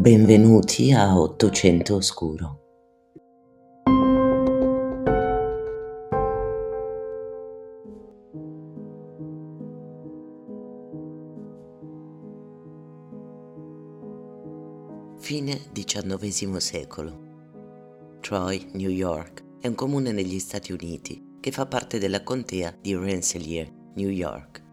Benvenuti a Ottocento Oscuro. Fine XIX secolo. Troy, New York, è un comune negli Stati Uniti che fa parte della contea di Rensselaer, New York.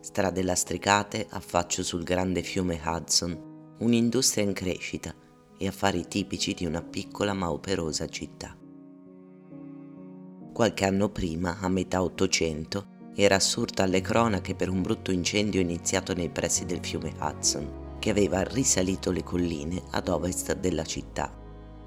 Strade lastricate, affaccio sul grande fiume Hudson, un'industria in crescita e affari tipici di una piccola ma operosa città. Qualche anno prima, a metà Ottocento, era assurta alle cronache per un brutto incendio iniziato nei pressi del fiume Hudson, che aveva risalito le colline ad ovest della città.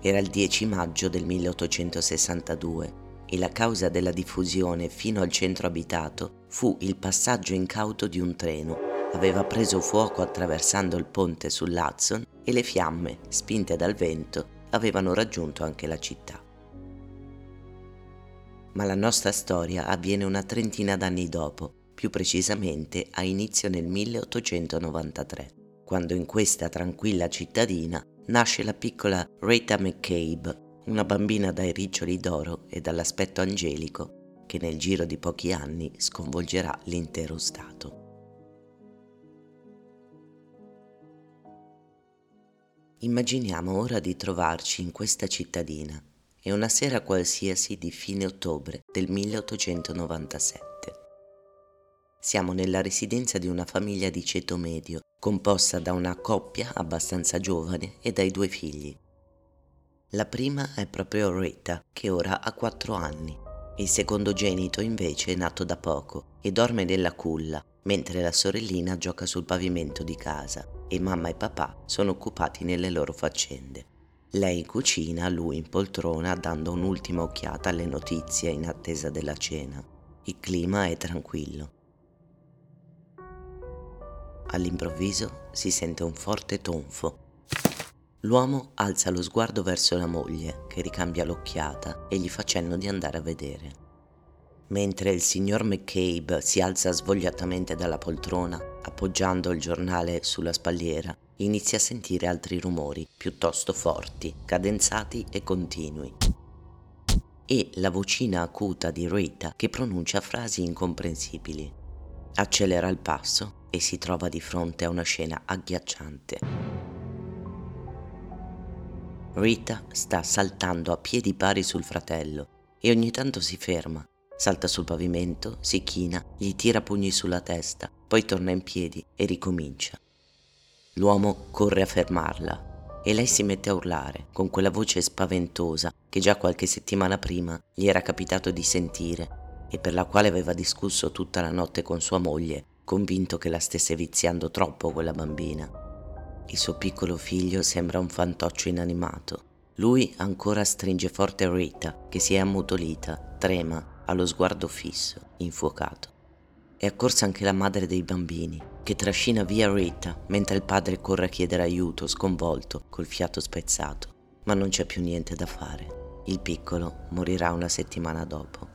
Era il 10 maggio del 1862 e la causa della diffusione fino al centro abitato fu il passaggio incauto di un treno aveva preso fuoco attraversando il ponte sull'Hudson e le fiamme, spinte dal vento, avevano raggiunto anche la città. Ma la nostra storia avviene una trentina d'anni dopo, più precisamente a inizio nel 1893, quando in questa tranquilla cittadina nasce la piccola Rita McCabe, una bambina dai riccioli d'oro e dall'aspetto angelico che nel giro di pochi anni sconvolgerà l'intero Stato. Immaginiamo ora di trovarci in questa cittadina e una sera qualsiasi di fine ottobre del 1897. Siamo nella residenza di una famiglia di ceto medio, composta da una coppia abbastanza giovane e dai due figli. La prima è proprio Rita, che ora ha quattro anni. Il secondogenito invece è nato da poco e dorme nella culla, mentre la sorellina gioca sul pavimento di casa e mamma e papà sono occupati nelle loro faccende. Lei in cucina, lui in poltrona dando un'ultima occhiata alle notizie in attesa della cena. Il clima è tranquillo. All'improvviso si sente un forte tonfo. L'uomo alza lo sguardo verso la moglie, che ricambia l'occhiata e gli fa cenno di andare a vedere. Mentre il signor McCabe si alza svogliatamente dalla poltrona, appoggiando il giornale sulla spalliera, inizia a sentire altri rumori, piuttosto forti, cadenzati e continui. E la vocina acuta di Rita che pronuncia frasi incomprensibili. Accelera il passo e si trova di fronte a una scena agghiacciante. Rita sta saltando a piedi pari sul fratello e ogni tanto si ferma Salta sul pavimento, si china, gli tira pugni sulla testa, poi torna in piedi e ricomincia. L'uomo corre a fermarla e lei si mette a urlare con quella voce spaventosa che già qualche settimana prima gli era capitato di sentire e per la quale aveva discusso tutta la notte con sua moglie, convinto che la stesse viziando troppo quella bambina. Il suo piccolo figlio sembra un fantoccio inanimato. Lui ancora stringe forte Rita, che si è ammutolita, trema ha lo sguardo fisso, infuocato. È accorsa anche la madre dei bambini, che trascina via Rita mentre il padre corre a chiedere aiuto, sconvolto, col fiato spezzato. Ma non c'è più niente da fare. Il piccolo morirà una settimana dopo.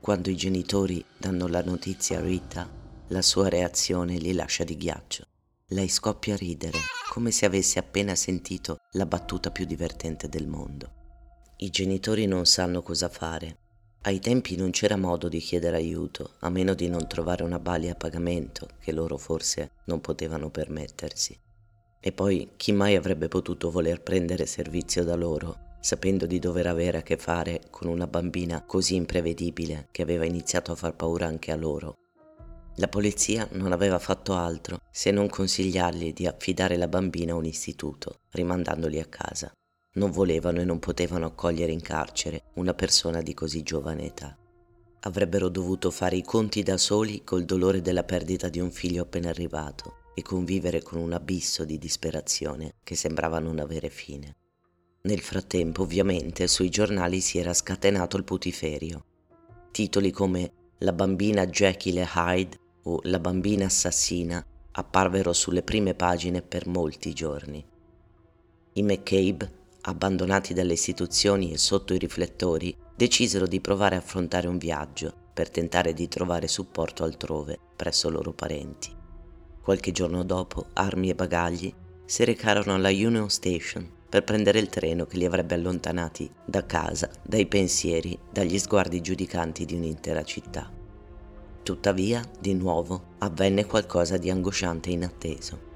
Quando i genitori danno la notizia a Rita, la sua reazione li lascia di ghiaccio. Lei scoppia a ridere, come se avesse appena sentito la battuta più divertente del mondo. I genitori non sanno cosa fare ai tempi non c'era modo di chiedere aiuto, a meno di non trovare una balia a pagamento che loro forse non potevano permettersi. E poi chi mai avrebbe potuto voler prendere servizio da loro, sapendo di dover avere a che fare con una bambina così imprevedibile che aveva iniziato a far paura anche a loro? La polizia non aveva fatto altro se non consigliargli di affidare la bambina a un istituto, rimandandoli a casa non volevano e non potevano accogliere in carcere una persona di così giovane età. Avrebbero dovuto fare i conti da soli col dolore della perdita di un figlio appena arrivato e convivere con un abisso di disperazione che sembrava non avere fine. Nel frattempo, ovviamente, sui giornali si era scatenato il putiferio. Titoli come La bambina Jekyll e Hyde o La bambina assassina apparvero sulle prime pagine per molti giorni. I McCabe abbandonati dalle istituzioni e sotto i riflettori, decisero di provare a affrontare un viaggio per tentare di trovare supporto altrove presso loro parenti. Qualche giorno dopo, armi e bagagli si recarono alla Union Station per prendere il treno che li avrebbe allontanati da casa, dai pensieri, dagli sguardi giudicanti di un'intera città. Tuttavia, di nuovo, avvenne qualcosa di angosciante e inatteso.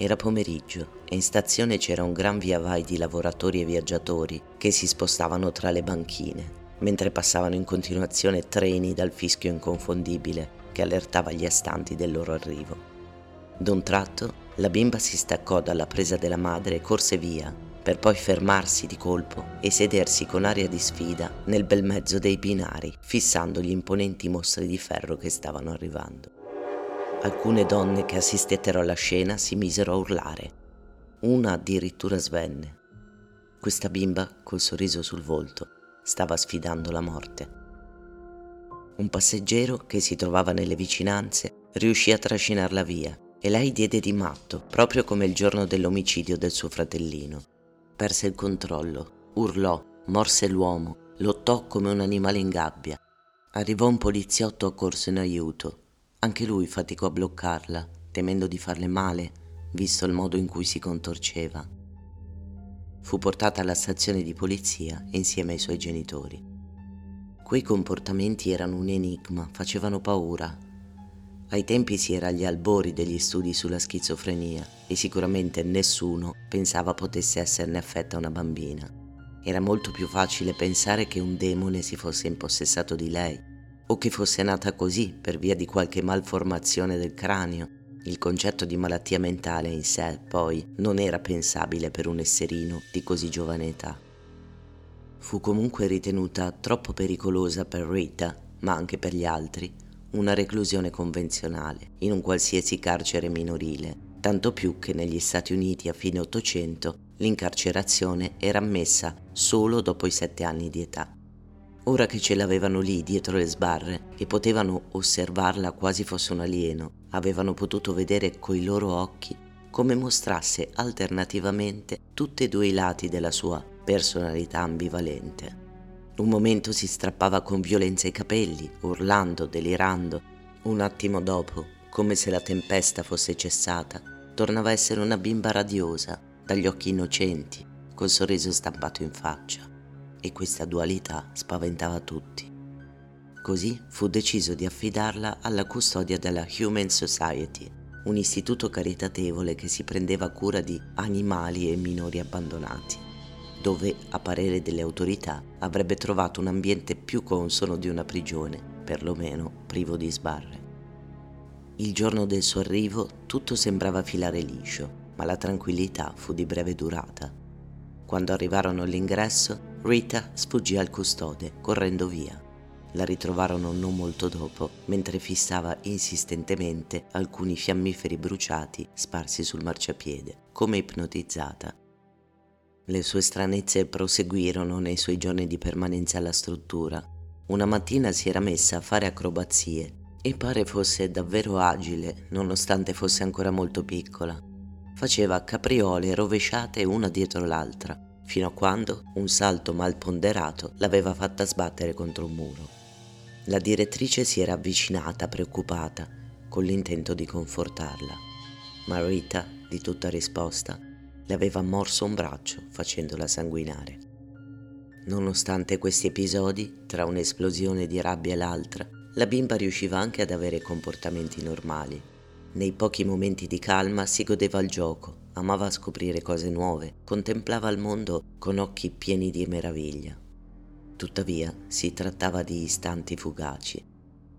Era pomeriggio e in stazione c'era un gran via vai di lavoratori e viaggiatori che si spostavano tra le banchine, mentre passavano in continuazione treni dal fischio inconfondibile che allertava gli astanti del loro arrivo. D'un tratto la bimba si staccò dalla presa della madre e corse via, per poi fermarsi di colpo e sedersi con aria di sfida nel bel mezzo dei binari, fissando gli imponenti mostri di ferro che stavano arrivando. Alcune donne che assistettero alla scena si misero a urlare. Una addirittura svenne. Questa bimba, col sorriso sul volto, stava sfidando la morte. Un passeggero che si trovava nelle vicinanze riuscì a trascinarla via e lei diede di matto, proprio come il giorno dell'omicidio del suo fratellino. Perse il controllo, urlò, morse l'uomo, lottò come un animale in gabbia. Arrivò un poliziotto accorso in aiuto anche lui faticò a bloccarla, temendo di farle male, visto il modo in cui si contorceva. Fu portata alla stazione di polizia insieme ai suoi genitori. Quei comportamenti erano un enigma, facevano paura. Ai tempi si era agli albori degli studi sulla schizofrenia e sicuramente nessuno pensava potesse esserne affetta una bambina. Era molto più facile pensare che un demone si fosse impossessato di lei o che fosse nata così per via di qualche malformazione del cranio. Il concetto di malattia mentale in sé, poi, non era pensabile per un esserino di così giovane età. Fu comunque ritenuta troppo pericolosa per Rita, ma anche per gli altri, una reclusione convenzionale in un qualsiasi carcere minorile, tanto più che negli Stati Uniti a fine Ottocento l'incarcerazione era ammessa solo dopo i sette anni di età. Ora che ce l'avevano lì dietro le sbarre e potevano osservarla quasi fosse un alieno, avevano potuto vedere coi loro occhi come mostrasse alternativamente tutti e due i lati della sua personalità ambivalente. Un momento si strappava con violenza i capelli, urlando, delirando. Un attimo dopo, come se la tempesta fosse cessata, tornava a essere una bimba radiosa, dagli occhi innocenti, col sorriso stampato in faccia e questa dualità spaventava tutti. Così fu deciso di affidarla alla custodia della Human Society, un istituto caritatevole che si prendeva cura di animali e minori abbandonati, dove, a parere delle autorità, avrebbe trovato un ambiente più consono di una prigione, perlomeno privo di sbarre. Il giorno del suo arrivo tutto sembrava filare liscio, ma la tranquillità fu di breve durata. Quando arrivarono all'ingresso, Rita sfuggì al custode, correndo via. La ritrovarono non molto dopo, mentre fissava insistentemente alcuni fiammiferi bruciati sparsi sul marciapiede, come ipnotizzata. Le sue stranezze proseguirono nei suoi giorni di permanenza alla struttura. Una mattina si era messa a fare acrobazie e pare fosse davvero agile, nonostante fosse ancora molto piccola. Faceva capriole rovesciate una dietro l'altra fino a quando un salto mal ponderato l'aveva fatta sbattere contro un muro. La direttrice si era avvicinata preoccupata, con l'intento di confortarla, ma Rita, di tutta risposta, le aveva morso un braccio facendola sanguinare. Nonostante questi episodi, tra un'esplosione di rabbia e l'altra, la bimba riusciva anche ad avere comportamenti normali. Nei pochi momenti di calma si godeva il gioco, amava scoprire cose nuove, contemplava il mondo con occhi pieni di meraviglia. Tuttavia si trattava di istanti fugaci.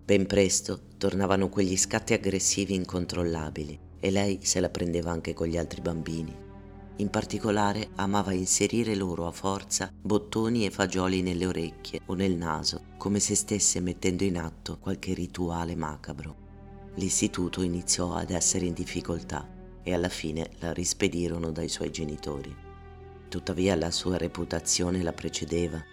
Ben presto tornavano quegli scatti aggressivi incontrollabili e lei se la prendeva anche con gli altri bambini. In particolare amava inserire loro a forza bottoni e fagioli nelle orecchie o nel naso, come se stesse mettendo in atto qualche rituale macabro. L'istituto iniziò ad essere in difficoltà e alla fine la rispedirono dai suoi genitori. Tuttavia la sua reputazione la precedeva.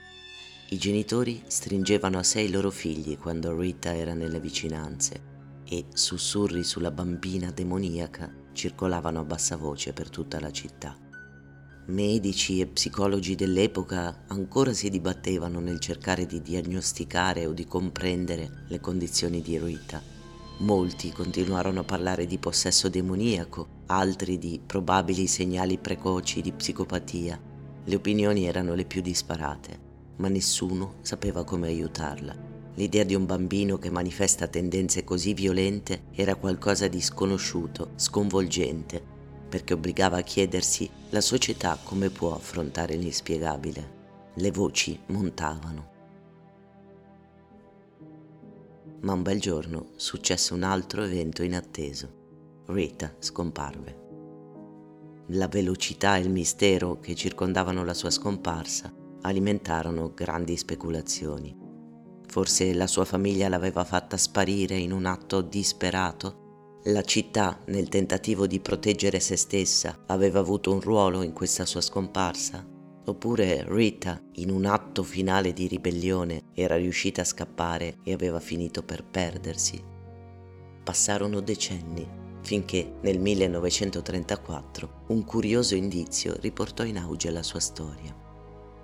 I genitori stringevano a sé i loro figli quando Rita era nelle vicinanze e sussurri sulla bambina demoniaca circolavano a bassa voce per tutta la città. Medici e psicologi dell'epoca ancora si dibattevano nel cercare di diagnosticare o di comprendere le condizioni di Rita Molti continuarono a parlare di possesso demoniaco, altri di probabili segnali precoci di psicopatia. Le opinioni erano le più disparate, ma nessuno sapeva come aiutarla. L'idea di un bambino che manifesta tendenze così violente era qualcosa di sconosciuto, sconvolgente, perché obbligava a chiedersi la società come può affrontare l'inspiegabile. Le voci montavano. Ma un bel giorno successe un altro evento inatteso. Rita scomparve. La velocità e il mistero che circondavano la sua scomparsa alimentarono grandi speculazioni. Forse la sua famiglia l'aveva fatta sparire in un atto disperato? La città, nel tentativo di proteggere se stessa, aveva avuto un ruolo in questa sua scomparsa? Oppure Rita, in un atto finale di ribellione, era riuscita a scappare e aveva finito per perdersi. Passarono decenni, finché nel 1934 un curioso indizio riportò in auge la sua storia.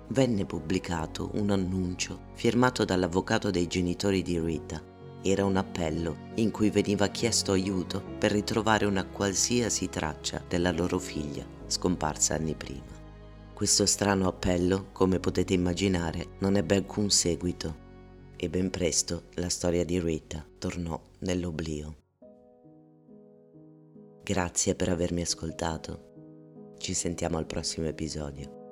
Venne pubblicato un annuncio firmato dall'avvocato dei genitori di Rita. Era un appello in cui veniva chiesto aiuto per ritrovare una qualsiasi traccia della loro figlia, scomparsa anni prima. Questo strano appello, come potete immaginare, non ebbe alcun seguito e ben presto la storia di Rita tornò nell'oblio. Grazie per avermi ascoltato. Ci sentiamo al prossimo episodio.